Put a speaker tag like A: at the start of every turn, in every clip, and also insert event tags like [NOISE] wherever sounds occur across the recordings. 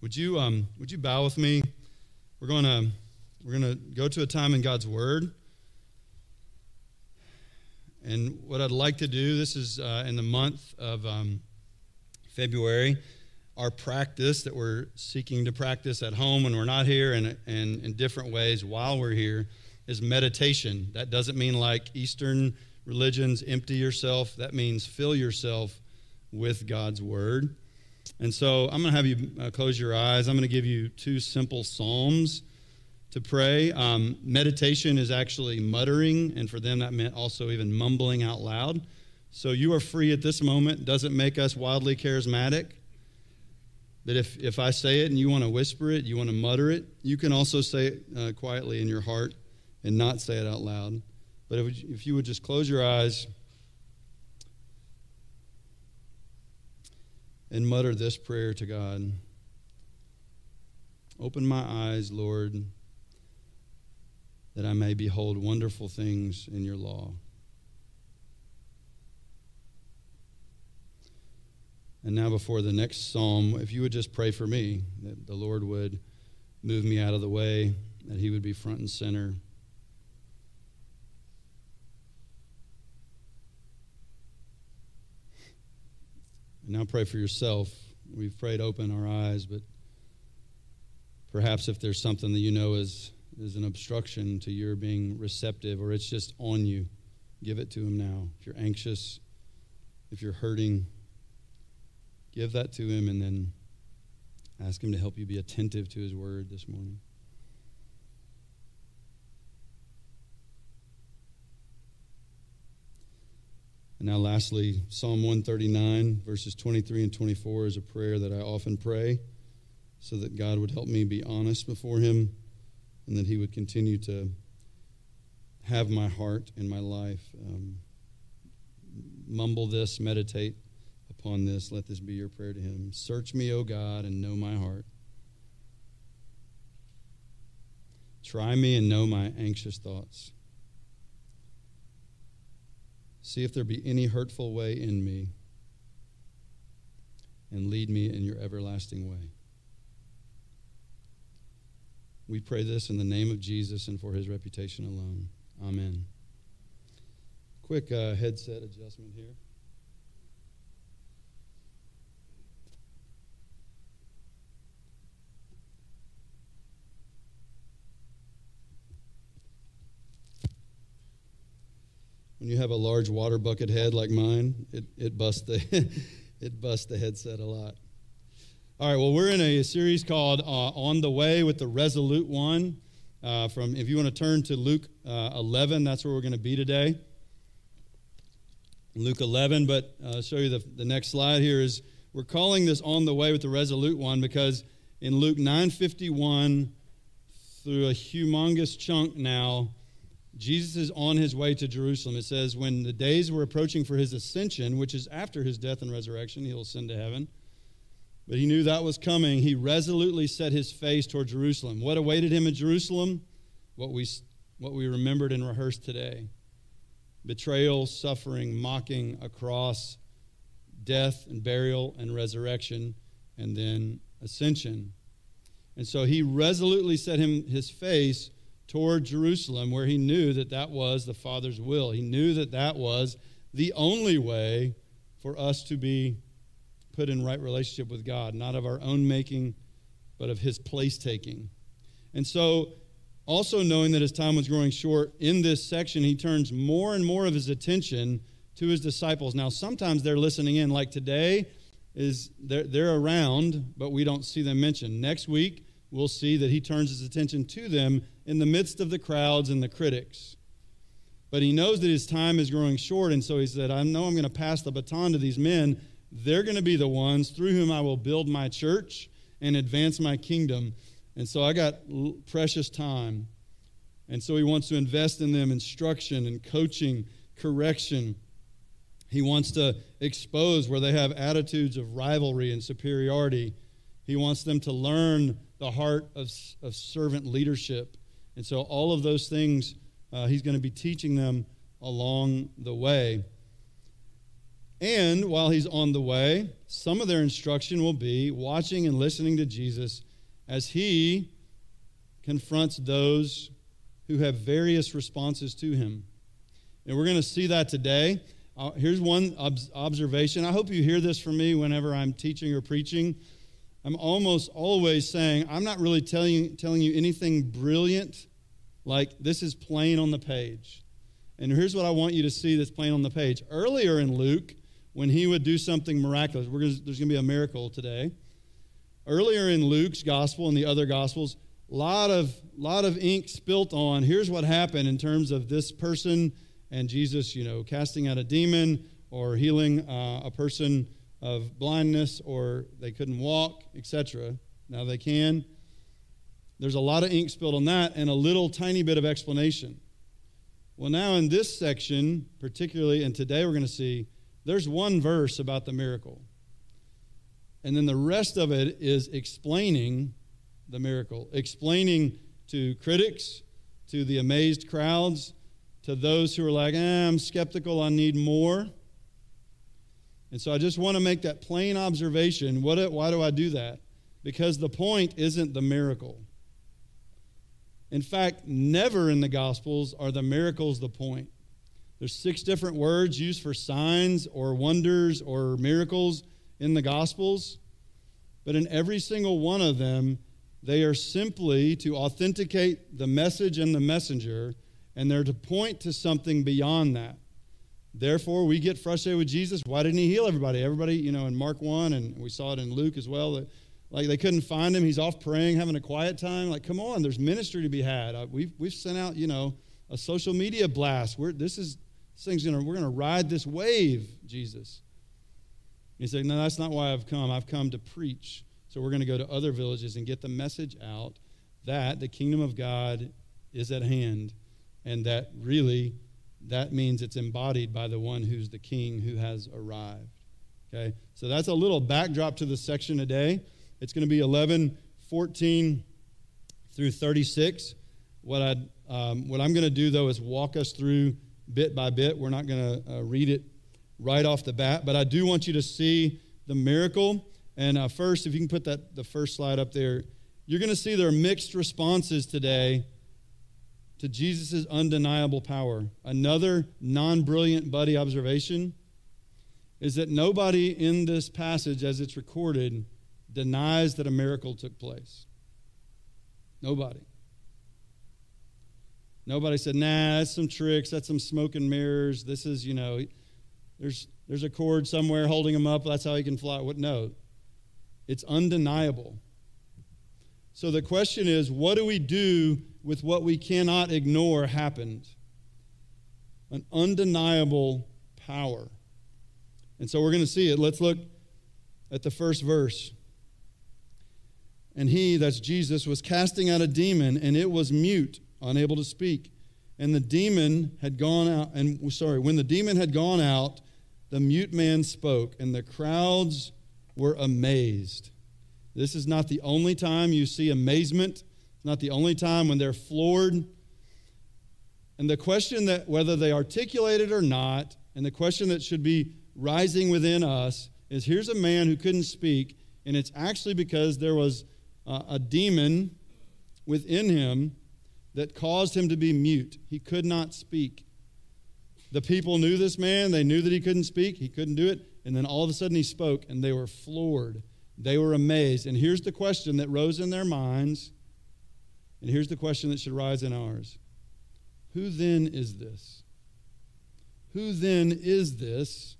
A: Would you, um, would you bow with me? We're going to we're going to go to a time in God's Word. And what I'd like to do, this is uh, in the month of um, February, our practice that we're seeking to practice at home when we're not here and, and in different ways while we're here is meditation. That doesn't mean like Eastern religions, empty yourself. That means fill yourself with God's Word. And so I'm going to have you uh, close your eyes. I'm going to give you two simple Psalms to pray. Um, meditation is actually muttering, and for them that meant also even mumbling out loud. So you are free at this moment. Doesn't make us wildly charismatic. But if, if I say it and you want to whisper it, you want to mutter it, you can also say it uh, quietly in your heart and not say it out loud. But if, if you would just close your eyes and mutter this prayer to God Open my eyes, Lord, that I may behold wonderful things in your law. And now, before the next psalm, if you would just pray for me, that the Lord would move me out of the way, that He would be front and center. And now pray for yourself. We've prayed open our eyes, but perhaps if there's something that you know is, is an obstruction to your being receptive or it's just on you, give it to Him now. If you're anxious, if you're hurting, give that to Him and then ask Him to help you be attentive to His word this morning. And now, lastly, Psalm 139, verses 23 and 24 is a prayer that I often pray so that God would help me be honest before Him and that He would continue to have my heart and my life. Um, mumble this, meditate upon this. Let this be your prayer to Him. Search me, O God, and know my heart. Try me and know my anxious thoughts. See if there be any hurtful way in me, and lead me in your everlasting way. We pray this in the name of Jesus and for his reputation alone. Amen. Quick uh, headset adjustment here. When you have a large water bucket head like mine, it, it busts the [LAUGHS] it busts the headset a lot. All right, well, we're in a series called uh, On the Way with the Resolute One. Uh, from if you want to turn to Luke uh, 11, that's where we're going to be today. Luke 11, but I'll uh, show you the, the next slide here is we're calling this On the Way with the Resolute One because in Luke 951 through a humongous chunk now Jesus is on his way to Jerusalem. It says, when the days were approaching for his ascension, which is after his death and resurrection, he'll ascend to heaven. But he knew that was coming. He resolutely set his face toward Jerusalem. What awaited him in Jerusalem? What we, what we remembered and rehearsed today betrayal, suffering, mocking, a cross, death and burial and resurrection, and then ascension. And so he resolutely set him his face toward Jerusalem, where he knew that that was the Father's will. He knew that that was the only way for us to be put in right relationship with God, not of our own making, but of his place taking. And so, also knowing that his time was growing short, in this section, he turns more and more of his attention to his disciples. Now, sometimes they're listening in, like today is they're, they're around, but we don't see them mentioned. Next week, we'll see that he turns his attention to them in the midst of the crowds and the critics. But he knows that his time is growing short, and so he said, I know I'm going to pass the baton to these men. They're going to be the ones through whom I will build my church and advance my kingdom. And so I got precious time. And so he wants to invest in them instruction and coaching, correction. He wants to expose where they have attitudes of rivalry and superiority. He wants them to learn the heart of, of servant leadership. And so, all of those things uh, he's going to be teaching them along the way. And while he's on the way, some of their instruction will be watching and listening to Jesus as he confronts those who have various responses to him. And we're going to see that today. Uh, here's one ob- observation. I hope you hear this from me whenever I'm teaching or preaching. I'm almost always saying, I'm not really telling, telling you anything brilliant, like this is plain on the page. And here's what I want you to see that's plain on the page. Earlier in Luke, when he would do something miraculous, gonna, there's going to be a miracle today. Earlier in Luke's gospel and the other gospels, a lot of, lot of ink spilt on here's what happened in terms of this person and Jesus, you know, casting out a demon or healing uh, a person of blindness or they couldn't walk, etc. Now they can. There's a lot of ink spilled on that and a little tiny bit of explanation. Well, now in this section, particularly, and today we're going to see, there's one verse about the miracle. And then the rest of it is explaining the miracle, explaining to critics, to the amazed crowds, to those who are like, eh, I'm skeptical, I need more. And so I just want to make that plain observation. What, why do I do that? Because the point isn't the miracle. In fact, never in the Gospels are the miracles the point. There's six different words used for signs or wonders or miracles in the Gospels, but in every single one of them, they are simply to authenticate the message and the messenger, and they're to point to something beyond that. Therefore, we get frustrated with Jesus. Why didn't he heal everybody? Everybody, you know, in Mark 1, and we saw it in Luke as well, that, like they couldn't find him. He's off praying, having a quiet time. Like, come on, there's ministry to be had. Uh, we've, we've sent out, you know, a social media blast. We're, this is, this thing's gonna, we're to ride this wave, Jesus. He said, no, that's not why I've come. I've come to preach. So we're to go to other villages and get the message out that the kingdom of God is at hand and that really that means it's embodied by the one who's the king who has arrived. Okay? So that's a little backdrop to the section today. It's going to be 11, 14 through 36. What, i um, what I'm going to do, though, is walk us through bit by bit. We're not going to uh, read it right off the bat, but I do want you to see the miracle. And uh, first, if you can put that the first slide up there, you're going to see there are mixed responses today to Jesus' undeniable power. Another non brilliant buddy observation is that nobody in this passage, as it's recorded, denies that a miracle took place. Nobody. Nobody said, nah, that's some tricks, that's some smoke and mirrors. This is, you know, there's, there's a cord somewhere holding him up, that's how he can fly. What? No. It's undeniable. So the question is, what do we do with what we cannot ignore happened? An undeniable power. And so we're going to see it. Let's look at the first verse. And he, that's Jesus, was casting out a demon, and it was mute, unable to speak. And the demon had gone out, and sorry, when the demon had gone out, the mute man spoke, and the crowds were amazed. This is not the only time you see amazement. It's not the only time when they're floored. And the question that whether they articulate it or not, and the question that should be rising within us is here's a man who couldn't speak, and it's actually because there was a, a demon within him that caused him to be mute. He could not speak. The people knew this man, they knew that he couldn't speak, he couldn't do it, and then all of a sudden he spoke, and they were floored. They were amazed. And here's the question that rose in their minds, and here's the question that should rise in ours Who then is this? Who then is this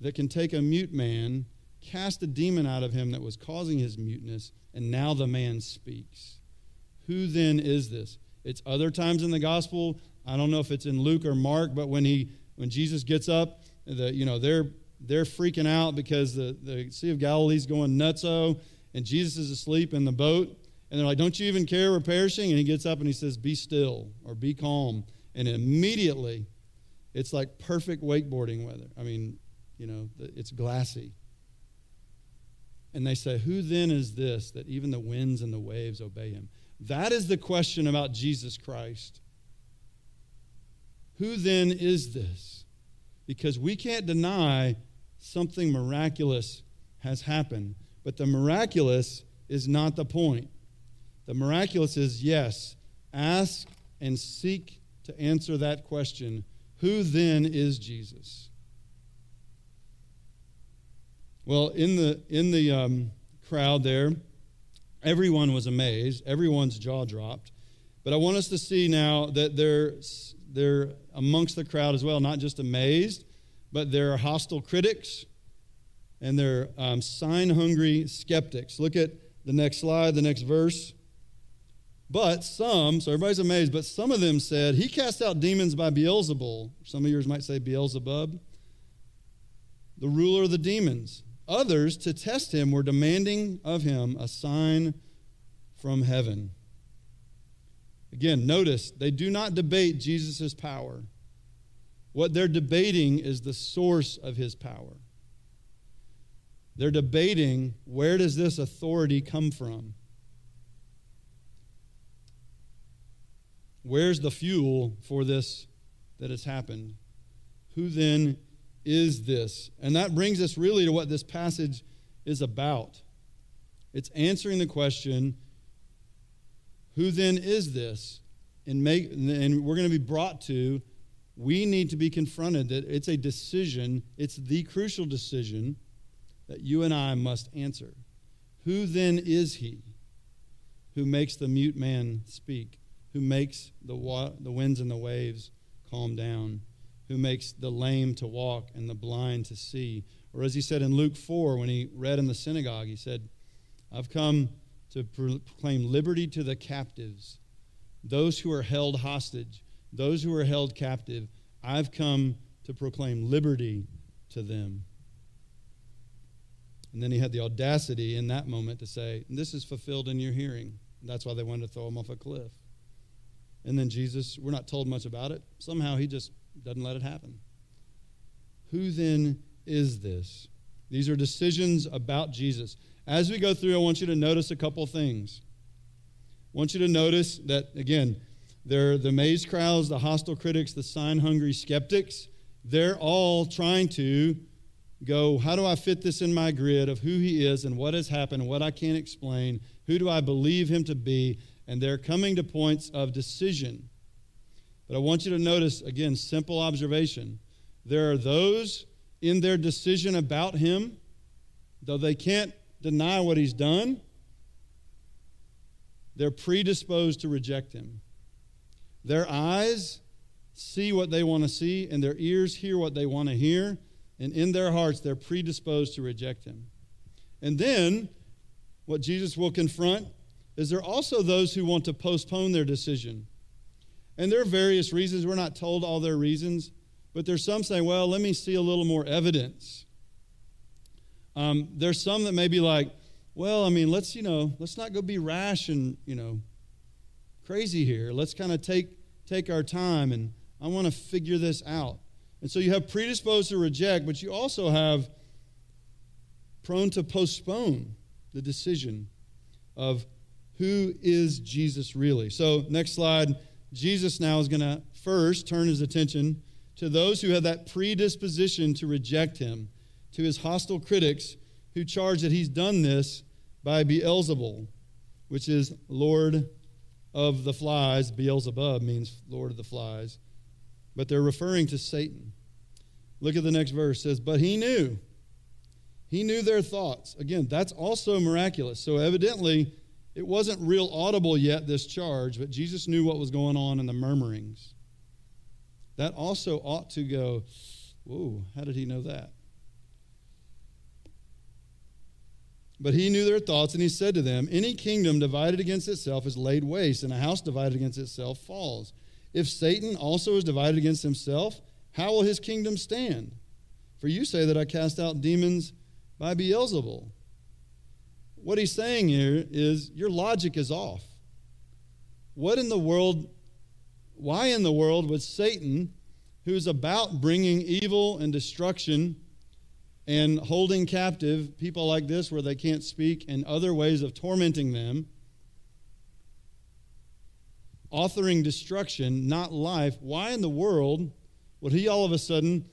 A: that can take a mute man, cast a demon out of him that was causing his muteness, and now the man speaks? Who then is this? It's other times in the gospel. I don't know if it's in Luke or Mark, but when he when Jesus gets up, the, you know, they're they're freaking out because the, the Sea of Galilee's going nutso, and Jesus is asleep in the boat. And they're like, Don't you even care we're perishing? And he gets up and he says, Be still or be calm. And immediately, it's like perfect wakeboarding weather. I mean, you know, it's glassy. And they say, Who then is this that even the winds and the waves obey him? That is the question about Jesus Christ. Who then is this? because we can't deny something miraculous has happened. But the miraculous is not the point. The miraculous is yes, ask and seek to answer that question who then is Jesus? Well, in the, in the um, crowd there, everyone was amazed, everyone's jaw dropped. But I want us to see now that they're, they're amongst the crowd as well, not just amazed, but there are hostile critics and they're um, sign hungry skeptics. Look at the next slide, the next verse. But some, so everybody's amazed, but some of them said, He cast out demons by Beelzebul. Some of yours might say Beelzebub, the ruler of the demons. Others, to test him, were demanding of him a sign from heaven. Again, notice they do not debate Jesus' power. What they're debating is the source of his power. They're debating where does this authority come from? Where's the fuel for this that has happened? Who then is this? And that brings us really to what this passage is about. It's answering the question who then is this? And, make, and we're going to be brought to, we need to be confronted that it's a decision, it's the crucial decision that you and I must answer. Who then is he who makes the mute man speak? who makes the, wa- the winds and the waves calm down, who makes the lame to walk and the blind to see. Or as he said in Luke 4, when he read in the synagogue, he said, I've come to proclaim liberty to the captives, those who are held hostage, those who are held captive. I've come to proclaim liberty to them. And then he had the audacity in that moment to say, This is fulfilled in your hearing. That's why they wanted to throw him off a cliff. And then Jesus, we're not told much about it. Somehow he just doesn't let it happen. Who then is this? These are decisions about Jesus. As we go through, I want you to notice a couple things. I want you to notice that, again, they're the maze crowds, the hostile critics, the sign hungry skeptics. They're all trying to go, how do I fit this in my grid of who he is and what has happened, what I can't explain? Who do I believe him to be? and they're coming to points of decision. But I want you to notice, again, simple observation. There are those in their decision about him, though they can't deny what he's done, they're predisposed to reject him. Their eyes see what they want to see, and their ears hear what they want to hear, and in their hearts, they're predisposed to reject him. And then, what Jesus will confront is there also those who want to postpone their decision. And there are various reasons. We're not told all their reasons, but there's some saying, well, let me see a little more evidence. Um, there's some that may be like, well, I mean, let's, you know, let's not go be rash and, you know, crazy here. Let's kind of take, take our time and I want to figure this out. And so you have predisposed to reject, but you also have prone to postpone the decision of who is Jesus really? So, next slide. Jesus now is going to first turn his attention to those who have that predisposition to reject him, to his hostile critics who charge that he's done this by Beelzebul, which is Lord of the flies. Beelzebub means Lord of the flies. But they're referring to Satan. Look at the next verse. It says, But he knew. He knew their thoughts. Again, that's also miraculous. So evidently, it wasn't real audible yet, this charge, but Jesus knew what was going on in the murmurings. That also ought to go, whoa, how did he know that? But he knew their thoughts, and he said to them, Any kingdom divided against itself is laid waste, and a house divided against itself falls. If Satan also is divided against himself, how will his kingdom stand? For you say that I cast out demons by Beelzebul. What he's saying here is your logic is off. What in the world, why in the world would Satan, who's about bringing evil and destruction and holding captive people like this where they can't speak and other ways of tormenting them, authoring destruction, not life, why in the world would he all of a sudden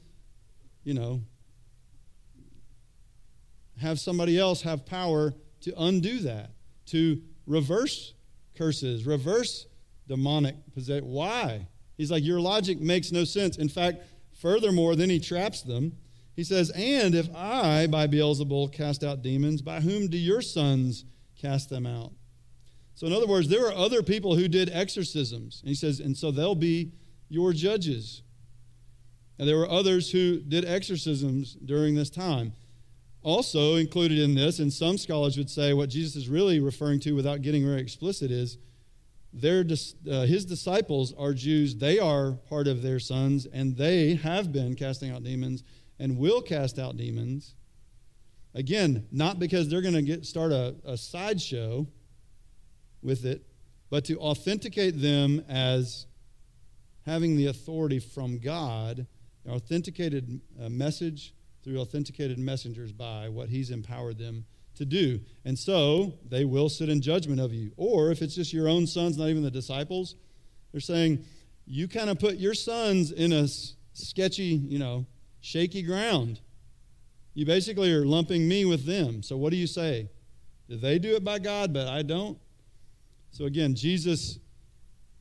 A: you know, have somebody else have power to undo that, to reverse curses, reverse demonic possession. Why? He's like, Your logic makes no sense. In fact, furthermore, then he traps them. He says, And if I, by Beelzebul, cast out demons, by whom do your sons cast them out? So, in other words, there were other people who did exorcisms. And he says, And so they'll be your judges. And there were others who did exorcisms during this time. Also included in this, and some scholars would say what Jesus is really referring to without getting very explicit is their, uh, his disciples are Jews. They are part of their sons, and they have been casting out demons and will cast out demons. Again, not because they're going to start a, a sideshow with it, but to authenticate them as having the authority from God, authenticated uh, message through authenticated messengers by what He's empowered them to do. And so they will sit in judgment of you. Or if it's just your own sons, not even the disciples, they're saying, you kind of put your sons in a sketchy, you know, shaky ground. You basically are lumping me with them. So what do you say? Do they do it by God, but I don't? So again, Jesus,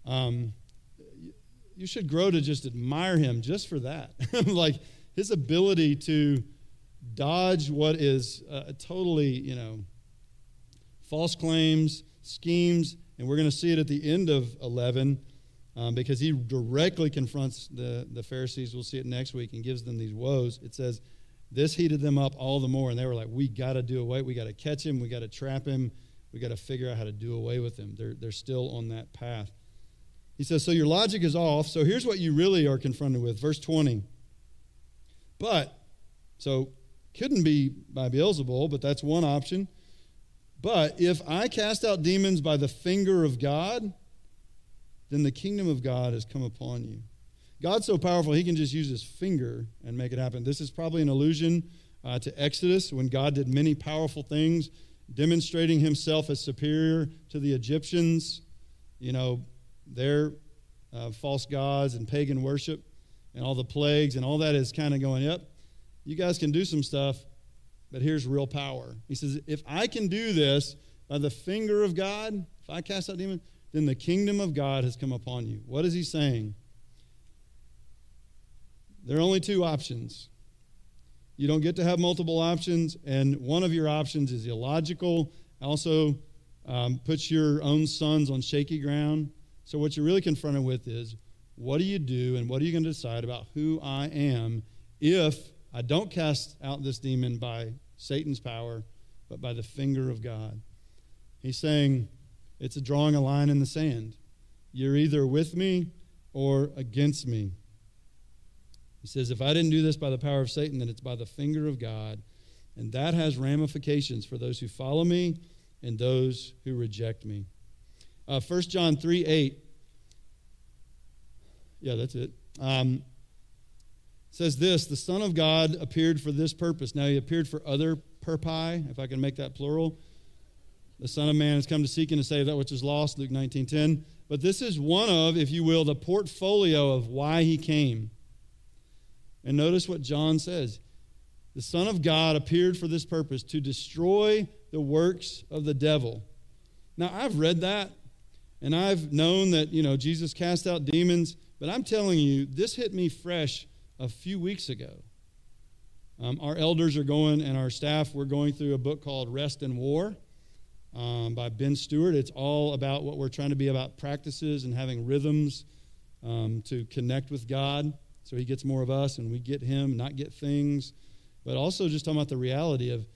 A: um, you should grow to just admire him just for that. [LAUGHS] like his ability to dodge what is uh, totally, you know, false claims, schemes, and we're going to see it at the end of 11 um, because he directly confronts the, the Pharisees. We'll see it next week and gives them these woes. It says, This heated them up all the more, and they were like, We got to do away. We got to catch him. We got to trap him. We got to figure out how to do away with him. They're, they're still on that path. He says, So your logic is off. So here's what you really are confronted with. Verse 20. But, so couldn't be by Beelzebul, but that's one option. But if I cast out demons by the finger of God, then the kingdom of God has come upon you. God's so powerful, he can just use his finger and make it happen. This is probably an allusion uh, to Exodus when God did many powerful things, demonstrating himself as superior to the Egyptians, you know, their uh, false gods and pagan worship and all the plagues and all that is kind of going, yep, you guys can do some stuff, but here's real power. He says, if I can do this by the finger of God, if I cast out demons, then the kingdom of God has come upon you. What is he saying? There are only two options. You don't get to have multiple options, and one of your options is illogical. Also, um, puts your own sons on shaky ground. So, what you're really confronted with is what do you do, and what are you going to decide about who I am if I don't cast out this demon by Satan's power, but by the finger of God. He's saying it's a drawing a line in the sand. You're either with me or against me. He says, if I didn't do this by the power of Satan, then it's by the finger of God. And that has ramifications for those who follow me and those who reject me. Uh, 1 John 3 8. Yeah, that's it. Um, says this the Son of God appeared for this purpose. Now, he appeared for other perpai, if I can make that plural. The Son of Man has come to seek and to save that which is lost, Luke 19 10. But this is one of, if you will, the portfolio of why he came. And notice what John says The Son of God appeared for this purpose, to destroy the works of the devil. Now, I've read that, and I've known that, you know, Jesus cast out demons, but I'm telling you, this hit me fresh a few weeks ago. Um, our elders are going, and our staff, we're going through a book called Rest and War um, by Ben Stuart. It's all about what we're trying to be about practices and having rhythms um, to connect with God so he gets more of us and we get him, not get things. But also just talking about the reality of,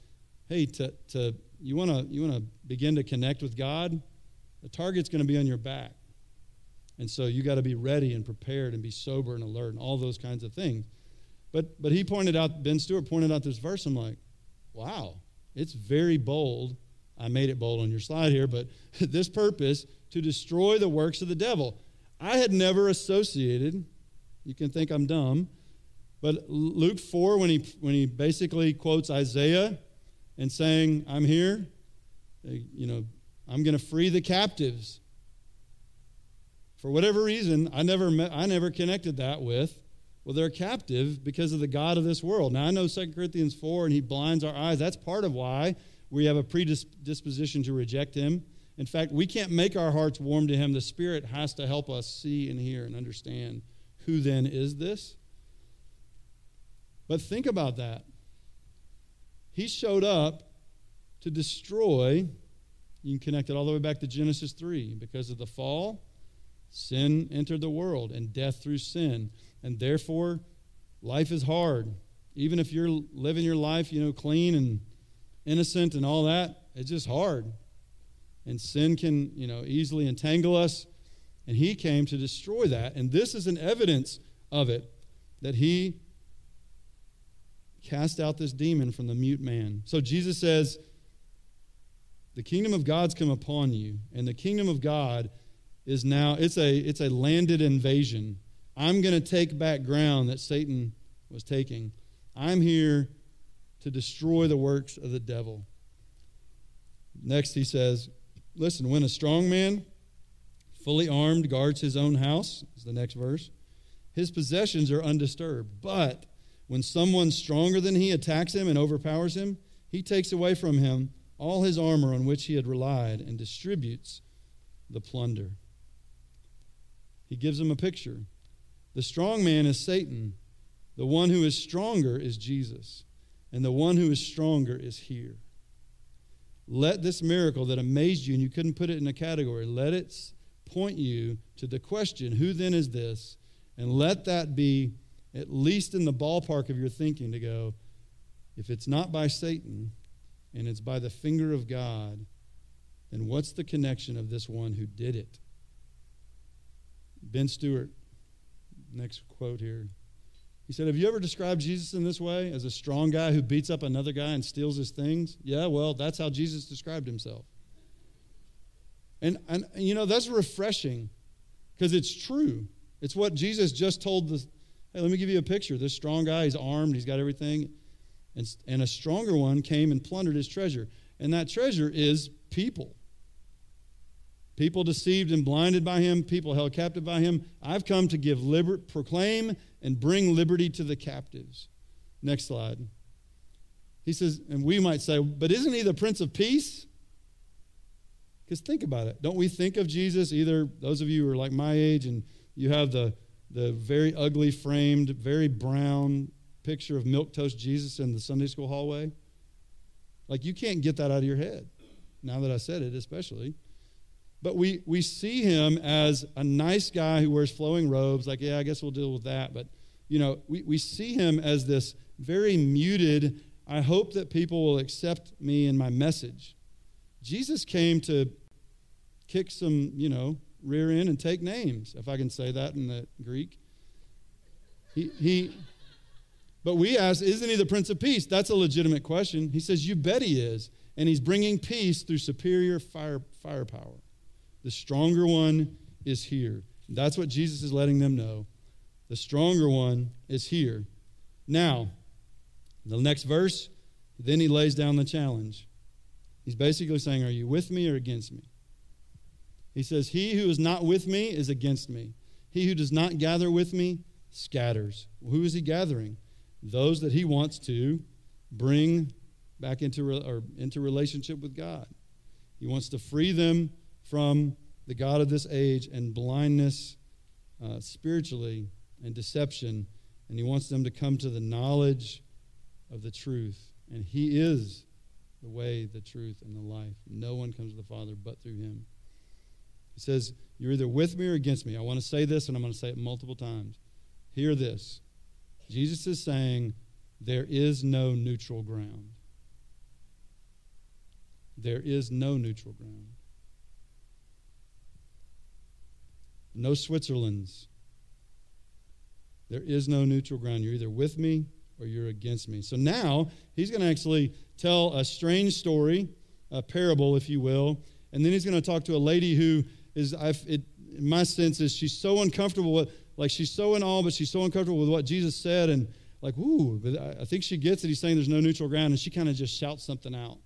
A: hey, to, to you want to you wanna begin to connect with God, the target's going to be on your back. And so you got to be ready and prepared and be sober and alert and all those kinds of things. But but he pointed out, Ben Stuart pointed out this verse. I'm like, wow, it's very bold. I made it bold on your slide here, but [LAUGHS] this purpose to destroy the works of the devil. I had never associated, you can think I'm dumb, but Luke 4, when he, when he basically quotes Isaiah and saying, I'm here, you know, I'm going to free the captives. For whatever reason, I never met, I never connected that with Well, they're captive because of the God of this world. Now, I know 2 Corinthians 4 and he blinds our eyes. That's part of why we have a predisposition to reject him. In fact, we can't make our hearts warm to him. The Spirit has to help us see and hear and understand who then is this. But think about that. He showed up to destroy, you can connect it all the way back to Genesis 3. Because of the fall, sin entered the world and death through sin. And therefore, life is hard. Even if you're living your life, you know, clean and innocent and all that, it's just hard. And sin can, you know, easily entangle us. And he came to destroy that. And this is an evidence of it that he cast out this demon from the mute man. So Jesus says, The kingdom of God's come upon you, and the kingdom of God is now, it's a, it's a landed invasion. I'm going to take back ground that Satan was taking. I'm here to destroy the works of the devil. Next, he says, Listen, when a strong man, fully armed, guards his own house, is the next verse, his possessions are undisturbed. But when someone stronger than he attacks him and overpowers him, he takes away from him all his armor on which he had relied and distributes the plunder. He gives him a picture. The strong man is Satan. The one who is stronger is Jesus. And the one who is stronger is here. Let this miracle that amazed you, and you couldn't put it in a category, let it point you to the question, who then is this? And let that be at least in the ballpark of your thinking to go, if it's not by Satan and it's by the finger of God, then what's the connection of this one who did it? Ben Stuart, next quote here. He said, Have you ever described Jesus in this way as a strong guy who beats up another guy and steals his things? Yeah, well, that's how Jesus described himself. And, and you know, that's refreshing because it's true. It's what Jesus just told the. Hey, let me give you a picture. This strong guy, he's armed, he's got everything. And, and a stronger one came and plundered his treasure. And that treasure is people. People deceived and blinded by him, people held captive by him. I've come to give liber- proclaim and bring liberty to the captives. Next slide. He says, and we might say, but isn't he the Prince of Peace? Because think about it. Don't we think of Jesus, either those of you who are like my age and you have the, the very ugly framed, very brown picture of milk toast Jesus in the Sunday school hallway? Like you can't get that out of your head. Now that I said it, especially. But we, we see him as a nice guy who wears flowing robes, like, yeah, I guess we'll deal with that. But, you know, we, we see him as this very muted, I hope that people will accept me and my message. Jesus came to kick some, you know, rear end and take names, if I can say that in the Greek. He, he, but we ask, isn't he the Prince of Peace? That's a legitimate question. He says, you bet he is. And he's bringing peace through superior fire, firepower. The stronger one is here. That's what Jesus is letting them know. The stronger one is here. Now, the next verse, then he lays down the challenge. He's basically saying, Are you with me or against me? He says, He who is not with me is against me. He who does not gather with me scatters. Well, who is he gathering? Those that he wants to bring back into, or into relationship with God. He wants to free them from the God of this age and blindness uh, spiritually and deception. And he wants them to come to the knowledge of the truth. And he is the way, the truth, and the life. No one comes to the Father but through him. He says, You're either with me or against me. I want to say this, and I'm going to say it multiple times. Hear this. Jesus is saying, There is no neutral ground. There is no neutral ground. No Switzerlands. There is no neutral ground. You're either with me or you're against me. So now he's going to actually tell a strange story, a parable, if you will, and then he's going to talk to a lady who is, it, my sense is she's so uncomfortable with, like she's so in awe, but she's so uncomfortable with what Jesus said, and like, ooh, but I, I think she gets it. He's saying there's no neutral ground, and she kind of just shouts something out.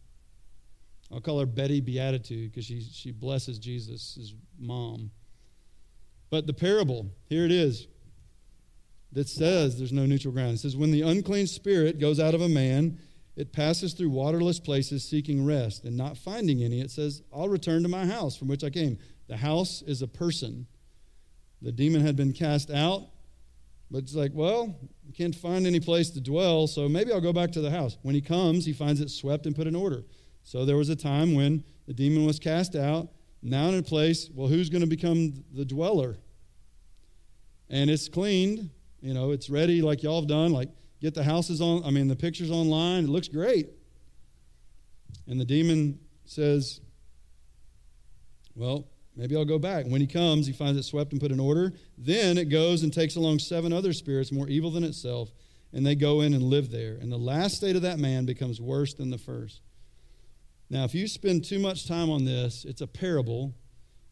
A: I'll call her Betty Beatitude because she, she blesses Jesus' mom. But the parable, here it is. that says there's no neutral ground. It says, When the unclean spirit goes out of a man, it passes through waterless places seeking rest, and not finding any, it says, I'll return to my house from which I came. The house is a person. The demon had been cast out, but it's like, well, I can't find any place to dwell, so maybe I'll go back to the house. When he comes, he finds it swept and put in order. So there was a time when the demon was cast out, now in a place, well, who's going to become the dweller? And it's cleaned, you know, it's ready like y'all have done. Like, get the houses on, I mean, the pictures online. It looks great. And the demon says, well, maybe I'll go back. When he comes, he finds it swept and put in order. Then it goes and takes along seven other spirits more evil than itself, and they go in and live there. And the last state of that man becomes worse than the first. Now, if you spend too much time on this, it's a parable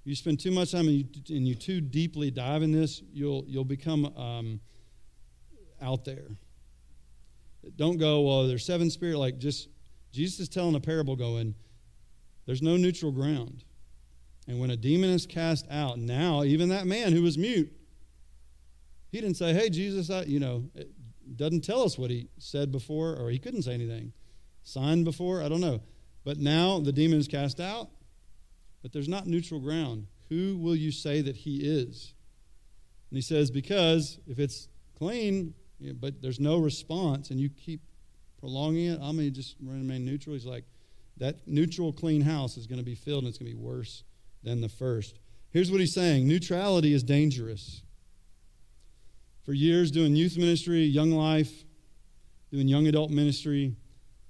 A: you spend too much time and you, and you too deeply dive in this, you'll, you'll become um, out there. Don't go, well, there's seven spirit. Like, just, Jesus is telling a parable going, there's no neutral ground. And when a demon is cast out, now, even that man who was mute, he didn't say, hey, Jesus, I, you know, it doesn't tell us what he said before, or he couldn't say anything. Signed before, I don't know. But now the demon is cast out, but there's not neutral ground. Who will you say that he is? And he says, Because if it's clean, but there's no response, and you keep prolonging it, I'm going to just remain neutral. He's like, That neutral, clean house is going to be filled, and it's going to be worse than the first. Here's what he's saying neutrality is dangerous. For years, doing youth ministry, young life, doing young adult ministry,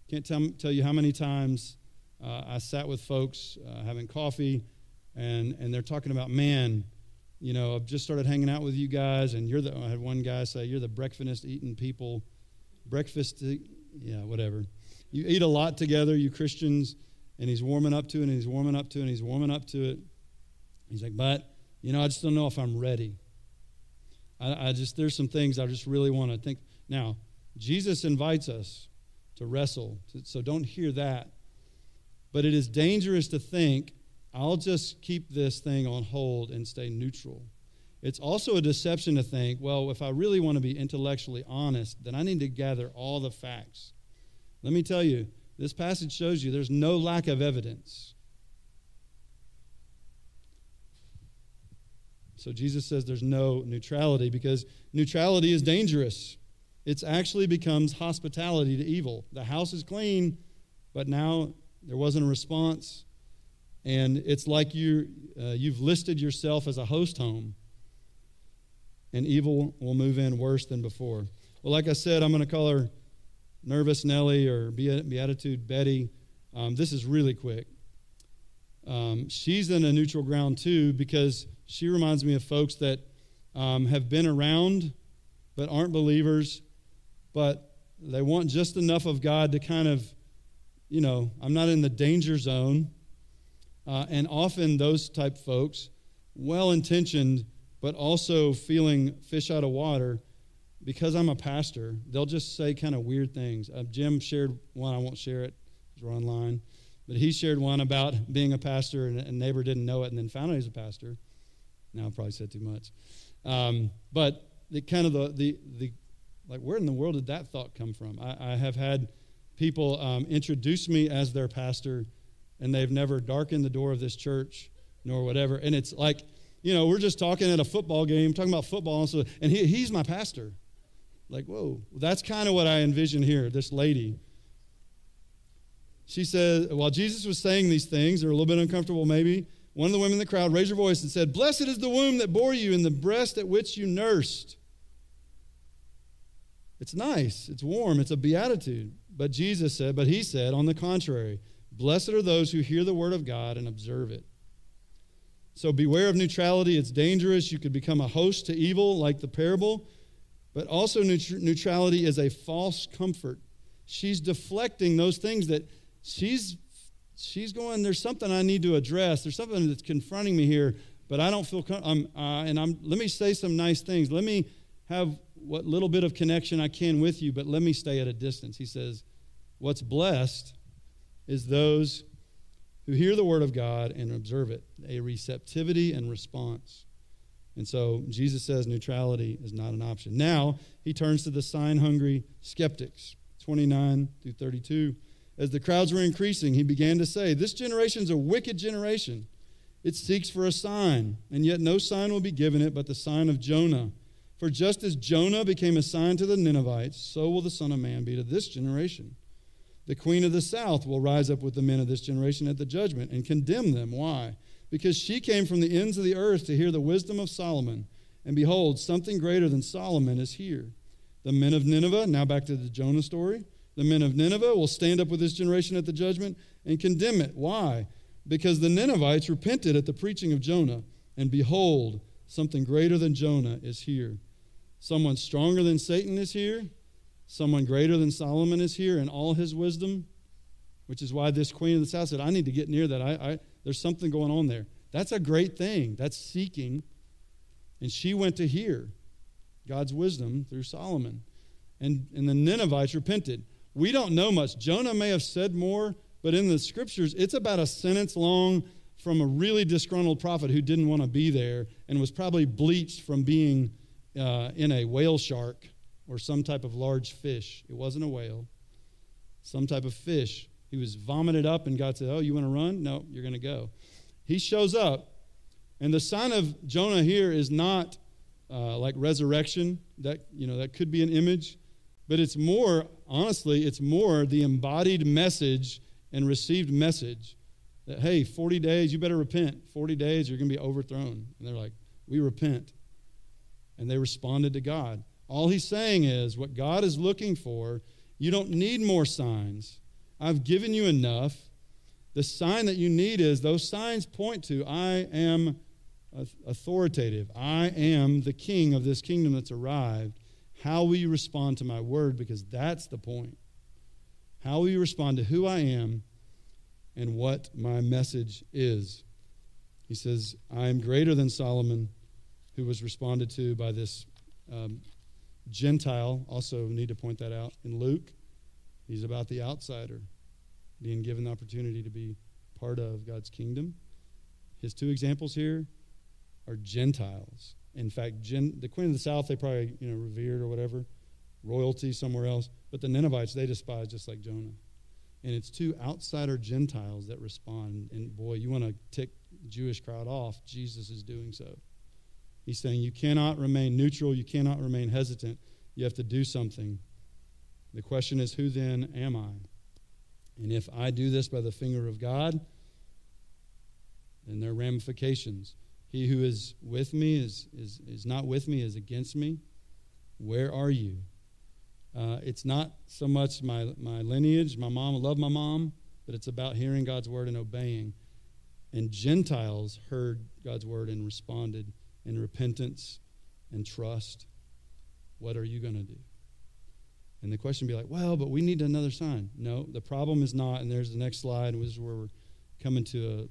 A: can't tell, tell you how many times uh, I sat with folks uh, having coffee, and, and they're talking about, man, you know, I've just started hanging out with you guys, and you're the, I had one guy say, you're the breakfast eating people. Breakfast, yeah, whatever. You eat a lot together, you Christians, and he's warming up to it, and he's warming up to it, and he's warming up to it. He's like, but, you know, I just don't know if I'm ready. I, I just, there's some things I just really want to think. Now, Jesus invites us to wrestle, so don't hear that but it is dangerous to think, I'll just keep this thing on hold and stay neutral. It's also a deception to think, well, if I really want to be intellectually honest, then I need to gather all the facts. Let me tell you, this passage shows you there's no lack of evidence. So Jesus says there's no neutrality because neutrality is dangerous. It actually becomes hospitality to evil. The house is clean, but now there wasn't a response. And it's like you, uh, you've listed yourself as a host home, and evil will move in worse than before. Well, like I said, I'm going to call her Nervous Nellie or Beatitude Betty. Um, this is really quick. Um, she's in a neutral ground too because she reminds me of folks that um, have been around but aren't believers, but they want just enough of God to kind of you know, I'm not in the danger zone. Uh, and often those type folks, well intentioned, but also feeling fish out of water, because I'm a pastor, they'll just say kind of weird things. Uh, Jim shared one, I won't share it, we're online, but he shared one about being a pastor and a neighbor didn't know it and then found out he's a pastor. Now I probably said too much. Um, but the kind of the, the, the, like, where in the world did that thought come from? I, I have had people um, introduce me as their pastor, and they've never darkened the door of this church nor whatever. And it's like, you know, we're just talking at a football game, talking about football, and, so, and he, he's my pastor. Like, whoa, that's kind of what I envision here, this lady. She said, while Jesus was saying these things, they're a little bit uncomfortable maybe. One of the women in the crowd raised her voice and said, Blessed is the womb that bore you and the breast at which you nursed. It's nice, it's warm, it's a beatitude. But Jesus said, but he said, on the contrary, blessed are those who hear the word of God and observe it. So beware of neutrality. It's dangerous. You could become a host to evil, like the parable. But also, neutrality is a false comfort. She's deflecting those things that she's she's going. There's something I need to address. There's something that's confronting me here, but I don't feel. I'm uh, and I'm. Let me say some nice things. Let me have what little bit of connection I can with you, but let me stay at a distance. He says, What's blessed is those who hear the word of God and observe it, a receptivity and response. And so Jesus says neutrality is not an option. Now he turns to the sign hungry skeptics, 29 through 32. As the crowds were increasing, he began to say, This generation is a wicked generation. It seeks for a sign, and yet no sign will be given it but the sign of Jonah. For just as Jonah became a sign to the Ninevites, so will the Son of Man be to this generation. The queen of the south will rise up with the men of this generation at the judgment and condemn them. Why? Because she came from the ends of the earth to hear the wisdom of Solomon. And behold, something greater than Solomon is here. The men of Nineveh, now back to the Jonah story, the men of Nineveh will stand up with this generation at the judgment and condemn it. Why? Because the Ninevites repented at the preaching of Jonah, and behold, something greater than Jonah is here. Someone stronger than Satan is here. Someone greater than Solomon is here in all his wisdom, which is why this queen of the south said, I need to get near that. I, I, there's something going on there. That's a great thing. That's seeking. And she went to hear God's wisdom through Solomon. And, and the Ninevites repented. We don't know much. Jonah may have said more, but in the scriptures, it's about a sentence long from a really disgruntled prophet who didn't want to be there and was probably bleached from being uh, in a whale shark or some type of large fish. It wasn't a whale, some type of fish. He was vomited up, and God said, Oh, you want to run? No, you're going to go. He shows up, and the sign of Jonah here is not uh, like resurrection. That, you know, that could be an image, but it's more, honestly, it's more the embodied message and received message that, hey, 40 days, you better repent. 40 days, you're going to be overthrown. And they're like, we repent. And they responded to God. All he's saying is what God is looking for, you don't need more signs. I've given you enough. The sign that you need is those signs point to I am authoritative. I am the king of this kingdom that's arrived. How will you respond to my word? Because that's the point. How will you respond to who I am and what my message is? He says, I am greater than Solomon, who was responded to by this um, Gentile. Also, need to point that out. In Luke, he's about the outsider being given the opportunity to be part of God's kingdom. His two examples here are Gentiles. In fact, Gen, the Queen of the South, they probably you know revered or whatever, royalty somewhere else. But the Ninevites, they despise just like Jonah. And it's two outsider Gentiles that respond. And boy, you want to tick Jewish crowd off. Jesus is doing so. He's saying you cannot remain neutral, you cannot remain hesitant. You have to do something. The question is, who then am I? And if I do this by the finger of God, then there are ramifications. He who is with me is, is, is not with me, is against me. Where are you? Uh, it's not so much my, my lineage, my mom, I love my mom, but it's about hearing God's word and obeying. And Gentiles heard God's word and responded in repentance and trust. What are you going to do? And the question be like, well, but we need another sign. No, the problem is not, and there's the next slide, which is where we're coming to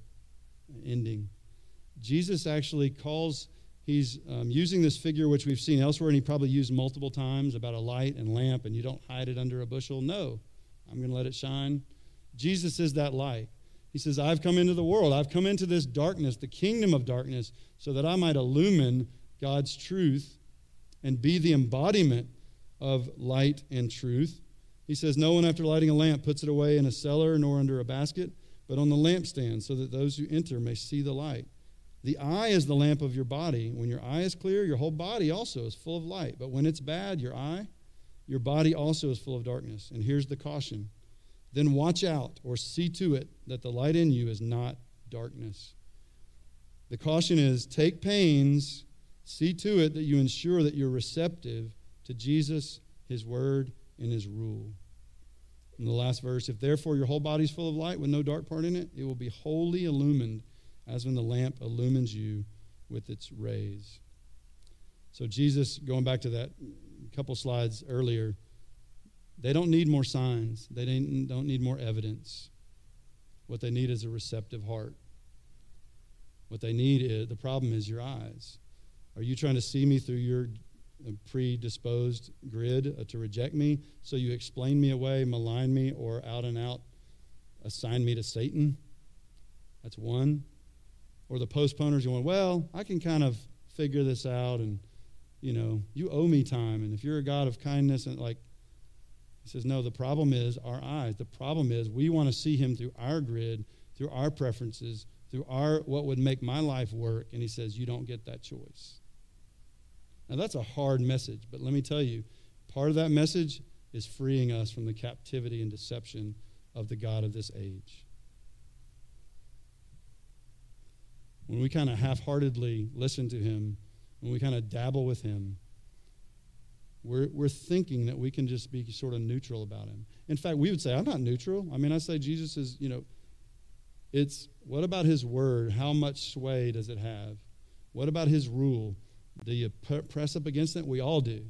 A: an ending. Jesus actually calls he's um, using this figure which we've seen elsewhere and he probably used multiple times about a light and lamp and you don't hide it under a bushel no i'm going to let it shine jesus is that light he says i've come into the world i've come into this darkness the kingdom of darkness so that i might illumine god's truth and be the embodiment of light and truth he says no one after lighting a lamp puts it away in a cellar nor under a basket but on the lampstand so that those who enter may see the light the eye is the lamp of your body. When your eye is clear, your whole body also is full of light. But when it's bad, your eye, your body also is full of darkness. And here's the caution then watch out or see to it that the light in you is not darkness. The caution is take pains, see to it that you ensure that you're receptive to Jesus, his word, and his rule. In the last verse, if therefore your whole body is full of light with no dark part in it, it will be wholly illumined as when the lamp illumines you with its rays. So, Jesus, going back to that couple slides earlier, they don't need more signs, they don't need more evidence. What they need is a receptive heart. What they need is the problem is your eyes. Are you trying to see me through your uh, predisposed grid uh, to reject me so you explain me away, malign me, or out and out assign me to Satan? That's one or the postponers going, well, I can kind of figure this out and you know, you owe me time. And if you're a God of kindness and like he says, no, the problem is our eyes. The problem is we want to see him through our grid, through our preferences, through our what would make my life work. And he says, you don't get that choice. Now that's a hard message, but let me tell you, part of that message is freeing us from the captivity and deception of the God of this age. When we kind of half heartedly listen to him, when we kind of dabble with him, we're, we're thinking that we can just be sort of neutral about him. In fact, we would say, I'm not neutral. I mean, I say Jesus is, you know, it's what about his word? How much sway does it have? What about his rule? Do you press up against it? We all do.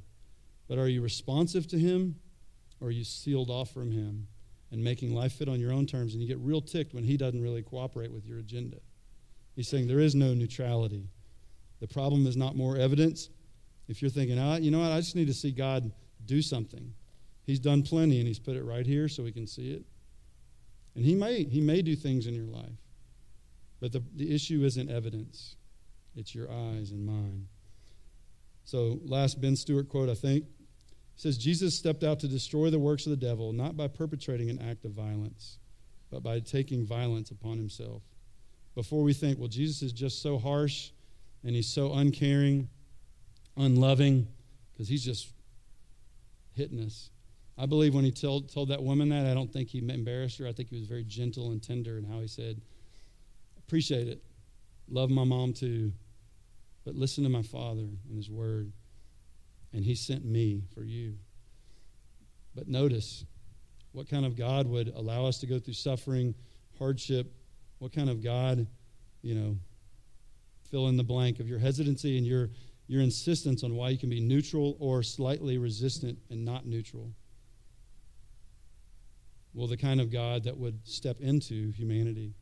A: But are you responsive to him or are you sealed off from him and making life fit on your own terms? And you get real ticked when he doesn't really cooperate with your agenda. He's saying there is no neutrality. The problem is not more evidence. If you're thinking, ah, you know what, I just need to see God do something. He's done plenty and he's put it right here so we can see it. And he may, he may do things in your life. But the, the issue isn't evidence, it's your eyes and mine. So, last Ben Stuart quote, I think, says Jesus stepped out to destroy the works of the devil, not by perpetrating an act of violence, but by taking violence upon himself. Before we think, well, Jesus is just so harsh and he's so uncaring, unloving, because he's just hitting us. I believe when he told, told that woman that, I don't think he embarrassed her. I think he was very gentle and tender in how he said, Appreciate it. Love my mom too. But listen to my father and his word. And he sent me for you. But notice what kind of God would allow us to go through suffering, hardship? What kind of God, you know, fill in the blank of your hesitancy and your, your insistence on why you can be neutral or slightly resistant and not neutral? Well, the kind of God that would step into humanity,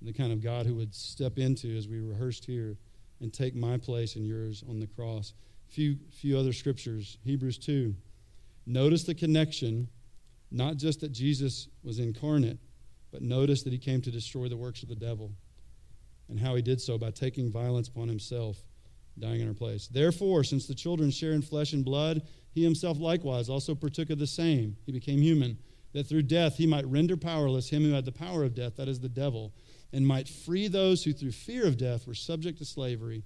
A: the kind of God who would step into, as we rehearsed here, and take my place and yours on the cross. Few, few other scriptures. Hebrews 2. Notice the connection, not just that Jesus was incarnate, but notice that he came to destroy the works of the devil and how he did so by taking violence upon himself, dying in our place. Therefore, since the children share in flesh and blood, he himself likewise also partook of the same. He became human, that through death he might render powerless him who had the power of death, that is the devil, and might free those who through fear of death were subject to slavery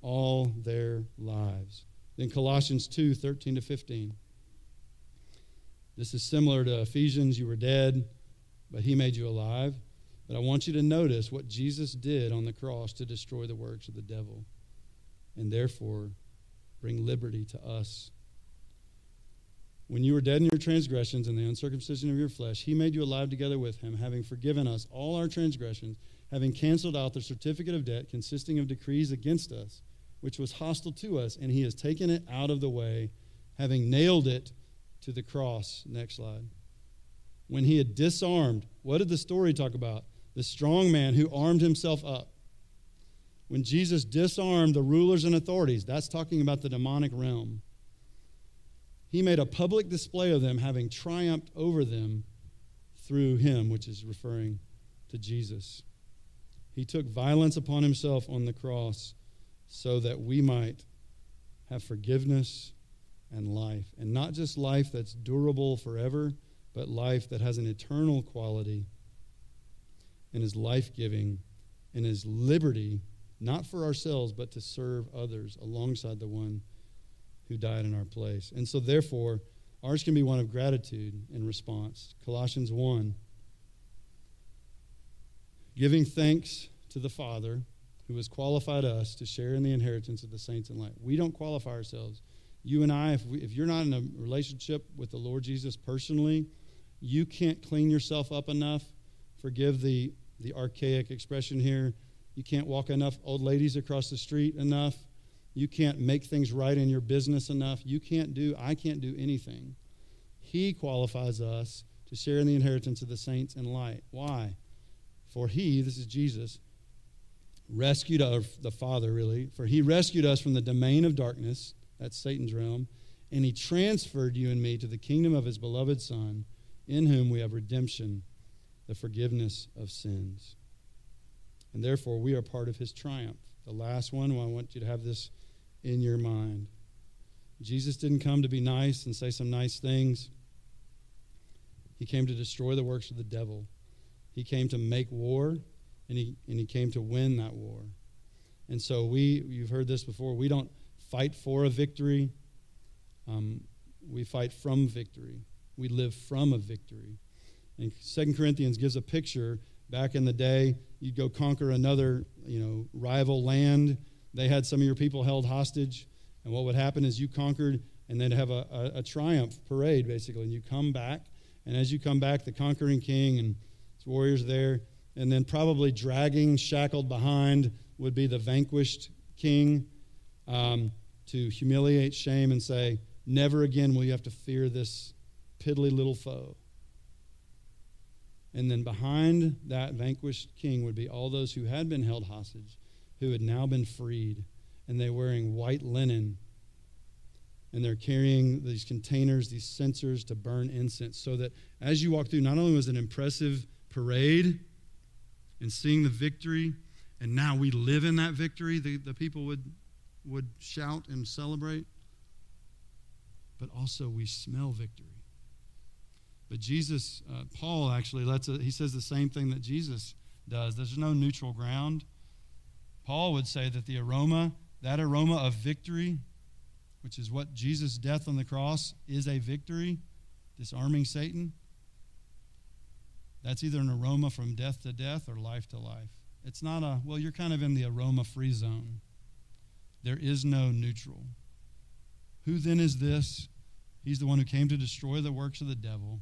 A: all their lives. Then Colossians 2 13 to 15. This is similar to Ephesians, you were dead, but he made you alive. But I want you to notice what Jesus did on the cross to destroy the works of the devil and therefore bring liberty to us. When you were dead in your transgressions and the uncircumcision of your flesh, he made you alive together with him, having forgiven us all our transgressions, having canceled out the certificate of debt consisting of decrees against us, which was hostile to us, and he has taken it out of the way, having nailed it to the cross. Next slide. When he had disarmed, what did the story talk about? the strong man who armed himself up. When Jesus disarmed the rulers and authorities, that's talking about the demonic realm. He made a public display of them, having triumphed over them through him, which is referring to Jesus. He took violence upon himself on the cross so that we might have forgiveness and life. And not just life that's durable forever, but life that has an eternal quality and is life giving and is liberty, not for ourselves, but to serve others alongside the one who died in our place. And so, therefore, ours can be one of gratitude in response. Colossians 1 giving thanks to the Father who has qualified us to share in the inheritance of the saints in light. We don't qualify ourselves. You and I, if, we, if you're not in a relationship with the Lord Jesus personally, you can't clean yourself up enough, forgive the the archaic expression here. You can't walk enough old ladies across the street enough. You can't make things right in your business enough. You can't do, I can't do anything. He qualifies us to share in the inheritance of the saints in light. Why? For he, this is Jesus, rescued us, the Father really, for he rescued us from the domain of darkness, that's Satan's realm, and he transferred you and me to the kingdom of his beloved Son, in whom we have redemption the forgiveness of sins. And therefore, we are part of his triumph. The last one, I want you to have this in your mind. Jesus didn't come to be nice and say some nice things. He came to destroy the works of the devil. He came to make war, and he, and he came to win that war. And so we, you've heard this before, we don't fight for a victory. Um, we fight from victory. We live from a victory. And Second Corinthians gives a picture. Back in the day, you'd go conquer another, you know, rival land. They had some of your people held hostage. And what would happen is you conquered, and they'd have a, a, a triumph parade, basically. And you come back, and as you come back, the conquering king and his warriors there, and then probably dragging, shackled behind, would be the vanquished king um, to humiliate, shame, and say, Never again will you have to fear this piddly little foe. And then behind that vanquished king would be all those who had been held hostage, who had now been freed, and they're wearing white linen. And they're carrying these containers, these censers to burn incense, so that as you walk through, not only was it an impressive parade and seeing the victory, and now we live in that victory, the, the people would, would shout and celebrate, but also we smell victory. But Jesus, uh, Paul actually lets it, he says the same thing that Jesus does. There's no neutral ground. Paul would say that the aroma, that aroma of victory, which is what Jesus' death on the cross is a victory, disarming Satan, that's either an aroma from death to death or life to life. It's not a, well, you're kind of in the aroma free zone. There is no neutral. Who then is this? He's the one who came to destroy the works of the devil,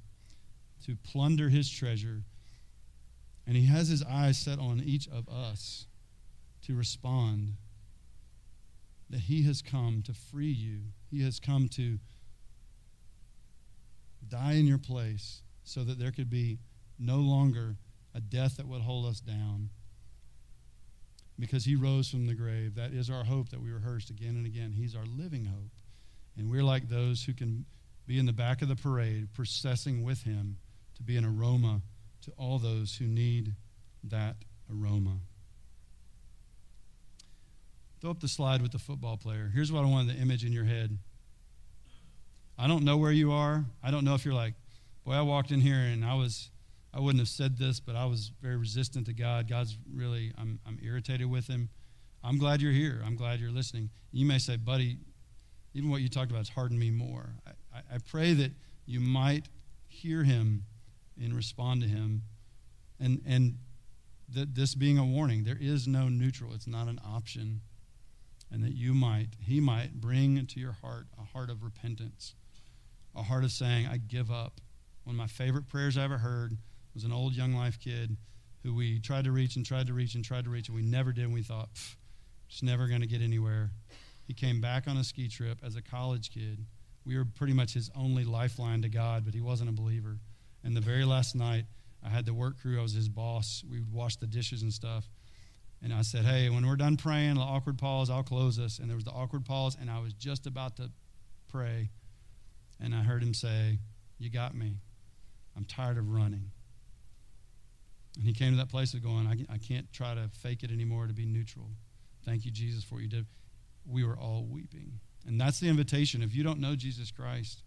A: to plunder his treasure. And he has his eyes set on each of us to respond that he has come to free you. He has come to die in your place so that there could be no longer a death that would hold us down. Because he rose from the grave. That is our hope that we rehearsed again and again. He's our living hope. And we're like those who can be in the back of the parade, processing with him to be an aroma to all those who need that aroma. Throw up the slide with the football player. Here's what I want the image in your head. I don't know where you are. I don't know if you're like, boy, I walked in here and I was, I wouldn't have said this, but I was very resistant to God. God's really, I'm, I'm irritated with him. I'm glad you're here. I'm glad you're listening. You may say, buddy, even what you talked about has hardened me more. I, I, I pray that you might hear him and respond to him. And, and that this being a warning, there is no neutral, it's not an option. And that you might, he might bring to your heart a heart of repentance, a heart of saying, I give up. One of my favorite prayers I ever heard was an old Young Life kid who we tried to reach and tried to reach and tried to reach, and we never did. And we thought, it's never going to get anywhere. He came back on a ski trip as a college kid. We were pretty much his only lifeline to God, but he wasn't a believer. And the very last night, I had the work crew. I was his boss. We would wash the dishes and stuff. And I said, Hey, when we're done praying, the awkward pause, I'll close us. And there was the awkward pause, and I was just about to pray. And I heard him say, You got me. I'm tired of running. And he came to that place of going, I, I can't try to fake it anymore to be neutral. Thank you, Jesus, for what you did we were all weeping. And that's the invitation. If you don't know Jesus Christ,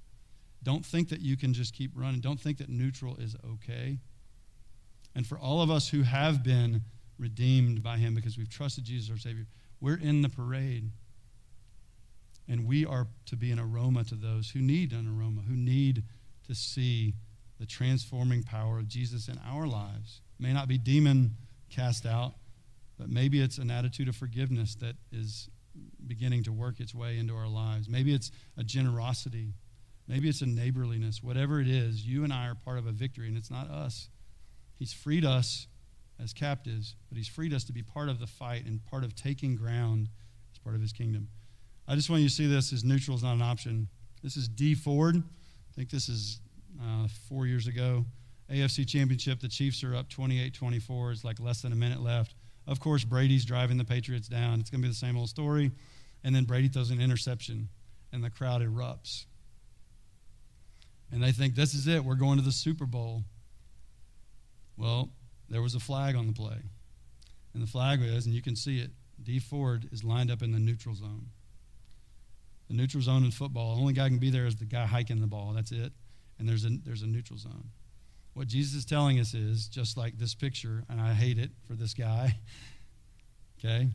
A: don't think that you can just keep running. Don't think that neutral is okay. And for all of us who have been redeemed by him because we've trusted Jesus our Savior, we're in the parade. And we are to be an aroma to those who need an aroma, who need to see the transforming power of Jesus in our lives. It may not be demon cast out, but maybe it's an attitude of forgiveness that is beginning to work its way into our lives. Maybe it's a generosity. Maybe it's a neighborliness. Whatever it is, you and I are part of a victory, and it's not us. He's freed us as captives, but He's freed us to be part of the fight and part of taking ground as part of His kingdom. I just want you to see this as neutral is not an option. This is Dee Ford. I think this is uh, four years ago. AFC Championship. The Chiefs are up 28 24. It's like less than a minute left. Of course, Brady's driving the Patriots down. It's going to be the same old story. And then Brady throws an interception, and the crowd erupts. And they think, this is it. We're going to the Super Bowl. Well, there was a flag on the play. And the flag was, and you can see it, Dee Ford is lined up in the neutral zone. The neutral zone in football, the only guy can be there is the guy hiking the ball. That's it. And there's a, there's a neutral zone. What Jesus is telling us is just like this picture, and I hate it for this guy. [LAUGHS] okay?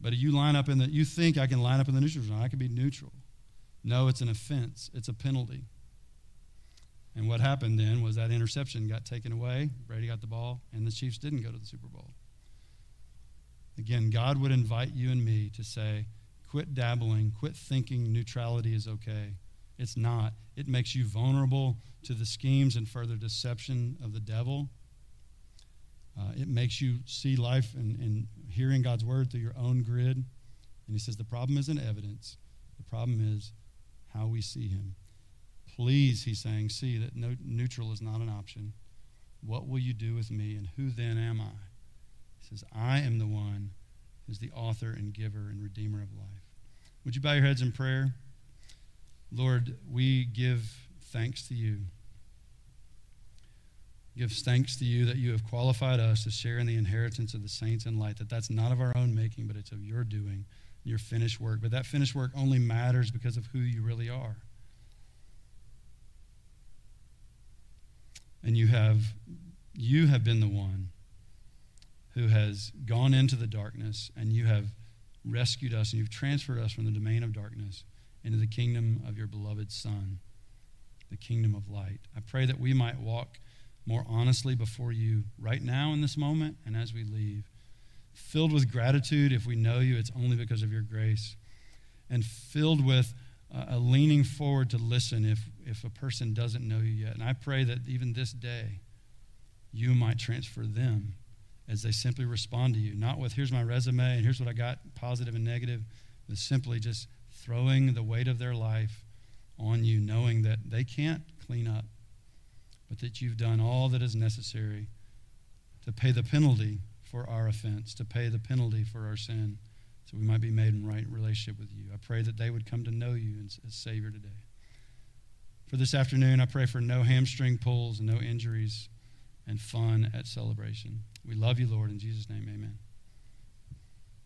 A: But you line up in the, you think I can line up in the neutral zone. I can be neutral. No, it's an offense, it's a penalty. And what happened then was that interception got taken away. Brady got the ball, and the Chiefs didn't go to the Super Bowl. Again, God would invite you and me to say, quit dabbling, quit thinking neutrality is okay. It's not. It makes you vulnerable to the schemes and further deception of the devil. Uh, it makes you see life and, and hearing God's word through your own grid. And he says the problem isn't evidence, the problem is how we see him. Please, he's saying, see that no, neutral is not an option. What will you do with me, and who then am I? He says, I am the one who's the author and giver and redeemer of life. Would you bow your heads in prayer? Lord, we give thanks to you. Give thanks to you that you have qualified us to share in the inheritance of the saints in light, that that's not of our own making, but it's of your doing, your finished work. But that finished work only matters because of who you really are. And you have you have been the one who has gone into the darkness and you have rescued us and you've transferred us from the domain of darkness into the kingdom of your beloved Son, the kingdom of light. I pray that we might walk more honestly before you right now in this moment and as we leave, filled with gratitude if we know you, it's only because of your grace, and filled with uh, a leaning forward to listen if, if a person doesn't know you yet. And I pray that even this day, you might transfer them as they simply respond to you, not with, here's my resume and here's what I got, positive and negative, but simply just throwing the weight of their life on you, knowing that they can't clean up, but that you've done all that is necessary to pay the penalty for our offense, to pay the penalty for our sin so we might be made in right relationship with you. I pray that they would come to know you as Savior today. For this afternoon, I pray for no hamstring pulls and no injuries and fun at celebration. We love you, Lord. In Jesus' name, amen.